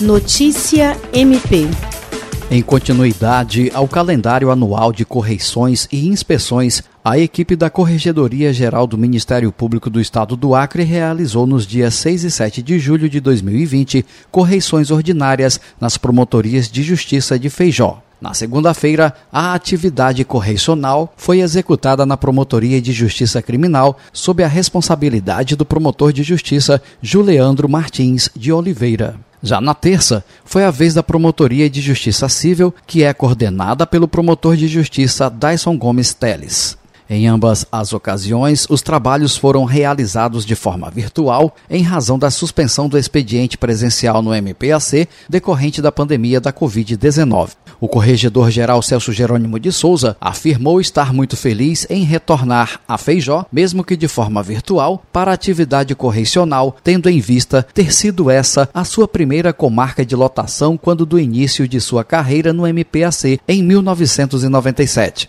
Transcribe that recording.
Notícia MP. Em continuidade ao calendário anual de correições e inspeções, a equipe da Corregedoria Geral do Ministério Público do Estado do Acre realizou nos dias 6 e 7 de julho de 2020 correições ordinárias nas promotorias de justiça de Feijó. Na segunda-feira, a atividade correicional foi executada na Promotoria de Justiça Criminal sob a responsabilidade do promotor de justiça Juliandro Martins de Oliveira. Já na terça, foi a vez da Promotoria de Justiça Civil, que é coordenada pelo promotor de justiça Dyson Gomes Teles. Em ambas as ocasiões, os trabalhos foram realizados de forma virtual em razão da suspensão do expediente presencial no MPAC decorrente da pandemia da Covid-19. O corregedor-geral Celso Jerônimo de Souza afirmou estar muito feliz em retornar a Feijó, mesmo que de forma virtual, para a atividade correcional, tendo em vista ter sido essa a sua primeira comarca de lotação quando do início de sua carreira no MPAC em 1997.